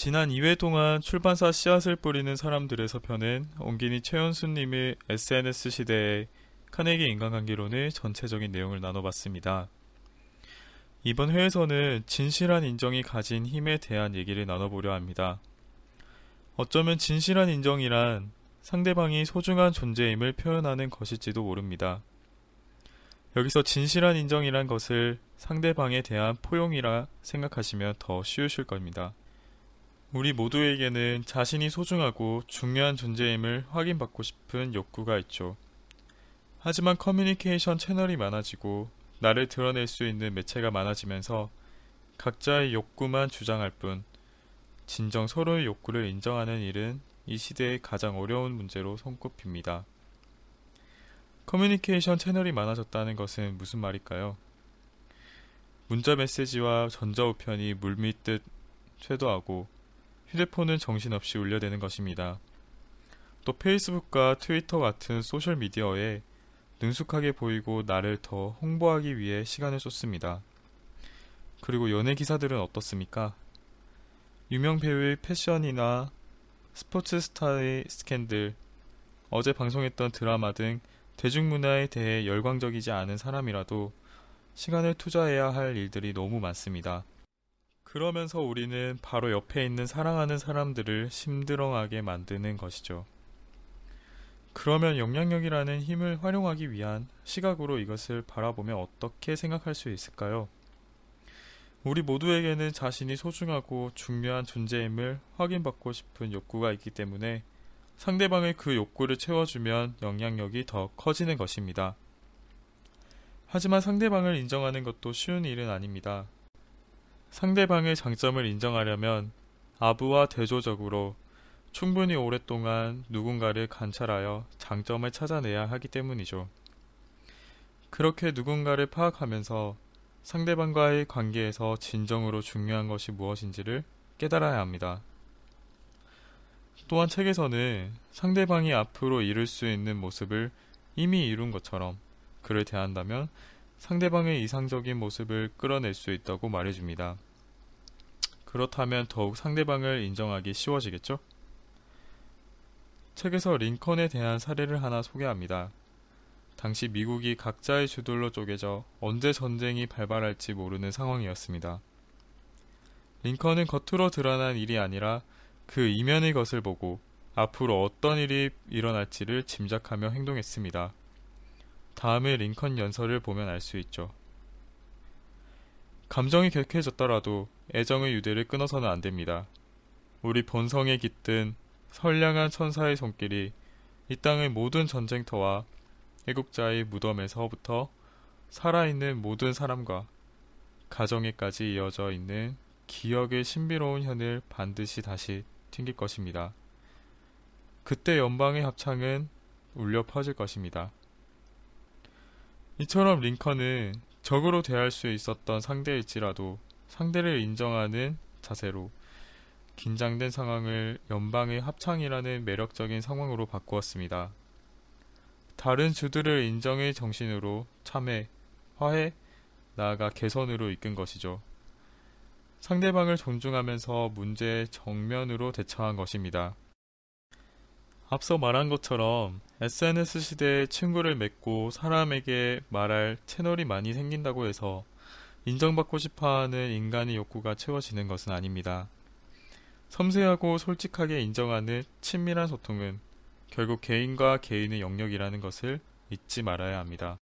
지난 2회 동안 출판사 씨앗을 뿌리는 사람들에서 펴낸 옹기니 최연수님의 SNS 시대의 카네기 인간관계론의 전체적인 내용을 나눠봤습니다. 이번 회에서는 진실한 인정이 가진 힘에 대한 얘기를 나눠보려 합니다. 어쩌면 진실한 인정이란 상대방이 소중한 존재임을 표현하는 것일지도 모릅니다. 여기서 진실한 인정이란 것을 상대방에 대한 포용이라 생각하시면 더 쉬우실 겁니다. 우리 모두에게는 자신이 소중하고 중요한 존재임을 확인받고 싶은 욕구가 있죠. 하지만 커뮤니케이션 채널이 많아지고 나를 드러낼 수 있는 매체가 많아지면서 각자의 욕구만 주장할 뿐 진정 서로의 욕구를 인정하는 일은 이 시대의 가장 어려운 문제로 손꼽힙니다. 커뮤니케이션 채널이 많아졌다는 것은 무슨 말일까요? 문자 메시지와 전자우편이 물밀듯 쇄도하고 휴대폰은 정신없이 울려대는 것입니다. 또 페이스북과 트위터 같은 소셜미디어에 능숙하게 보이고 나를 더 홍보하기 위해 시간을 쏟습니다. 그리고 연예 기사들은 어떻습니까? 유명 배우의 패션이나 스포츠 스타의 스캔들, 어제 방송했던 드라마 등 대중문화에 대해 열광적이지 않은 사람이라도 시간을 투자해야 할 일들이 너무 많습니다. 그러면서 우리는 바로 옆에 있는 사랑하는 사람들을 심드렁하게 만드는 것이죠. 그러면 영향력이라는 힘을 활용하기 위한 시각으로 이것을 바라보면 어떻게 생각할 수 있을까요? 우리 모두에게는 자신이 소중하고 중요한 존재임을 확인받고 싶은 욕구가 있기 때문에 상대방의 그 욕구를 채워주면 영향력이 더 커지는 것입니다. 하지만 상대방을 인정하는 것도 쉬운 일은 아닙니다. 상대방의 장점을 인정하려면 아부와 대조적으로 충분히 오랫동안 누군가를 관찰하여 장점을 찾아내야 하기 때문이죠. 그렇게 누군가를 파악하면서 상대방과의 관계에서 진정으로 중요한 것이 무엇인지를 깨달아야 합니다. 또한 책에서는 상대방이 앞으로 이룰 수 있는 모습을 이미 이룬 것처럼 그를 대한다면 상대방의 이상적인 모습을 끌어낼 수 있다고 말해줍니다. 그렇다면 더욱 상대방을 인정하기 쉬워지겠죠? 책에서 링컨에 대한 사례를 하나 소개합니다. 당시 미국이 각자의 주들로 쪼개져 언제 전쟁이 발발할지 모르는 상황이었습니다. 링컨은 겉으로 드러난 일이 아니라 그 이면의 것을 보고 앞으로 어떤 일이 일어날지를 짐작하며 행동했습니다. 다음의 링컨 연설을 보면 알 수 있죠. 감정이 격해졌더라도 애정의 유대를 끊어서는 안 됩니다. 우리 본성에 깃든 선량한 천사의 손길이 이 땅의 모든 전쟁터와 애국자의 무덤에서부터 살아있는 모든 사람과 가정에까지 이어져 있는 기억의 신비로운 현을 반드시 다시 튕길 것입니다. 그때 연방의 합창은 울려 퍼질 것입니다. 이처럼 링컨은 적으로 대할 수 있었던 상대일지라도 상대를 인정하는 자세로 긴장된 상황을 연방의 합창이라는 매력적인 상황으로 바꾸었습니다. 다른 주들을 인정의 정신으로 참회, 화해, 나아가 개선으로 이끈 것이죠. 상대방을 존중하면서 문제에 정면으로 대처한 것입니다. 앞서 말한 것처럼 SNS 시대에 친구를 맺고 사람에게 말할 채널이 많이 생긴다고 해서 인정받고 싶어 하는 인간의 욕구가 채워지는 것은 아닙니다. 섬세하고 솔직하게 인정하는 친밀한 소통은 결국 개인과 개인의 영역이라는 것을 잊지 말아야 합니다.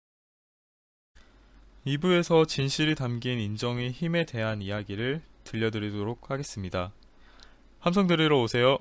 2부에서 진실이 담긴 인정의 힘에 대한 이야기를 들려드리도록 하겠습니다. 함성 들으러 오세요.